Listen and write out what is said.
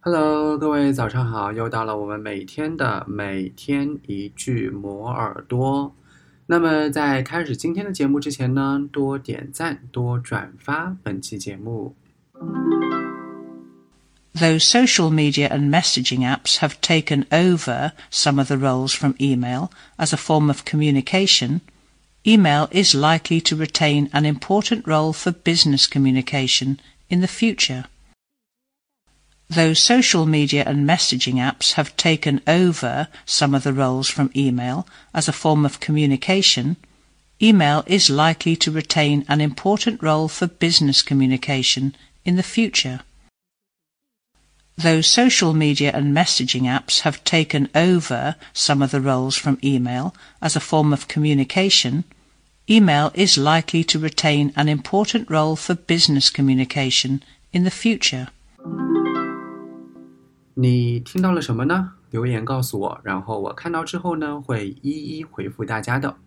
Hello，各位早上好！又到了我们每天的每天一句磨耳朵。那么在开始今天的节目之前呢，多点赞，多转发本期节目。Though social media and messaging apps have taken over some of the roles from email as a form of communication, email is likely to retain an important role for business communication in the future. Though social media and messaging apps have taken over some of the roles from email as a form of communication, email is likely to retain an important role for business communication in the future. Though social media and messaging apps have taken over some of the roles from email as a form of communication, email is likely to retain an important role for business communication in the future. 你听到了什么呢？留言告诉我，然后我看到之后呢，会一一回复大家的。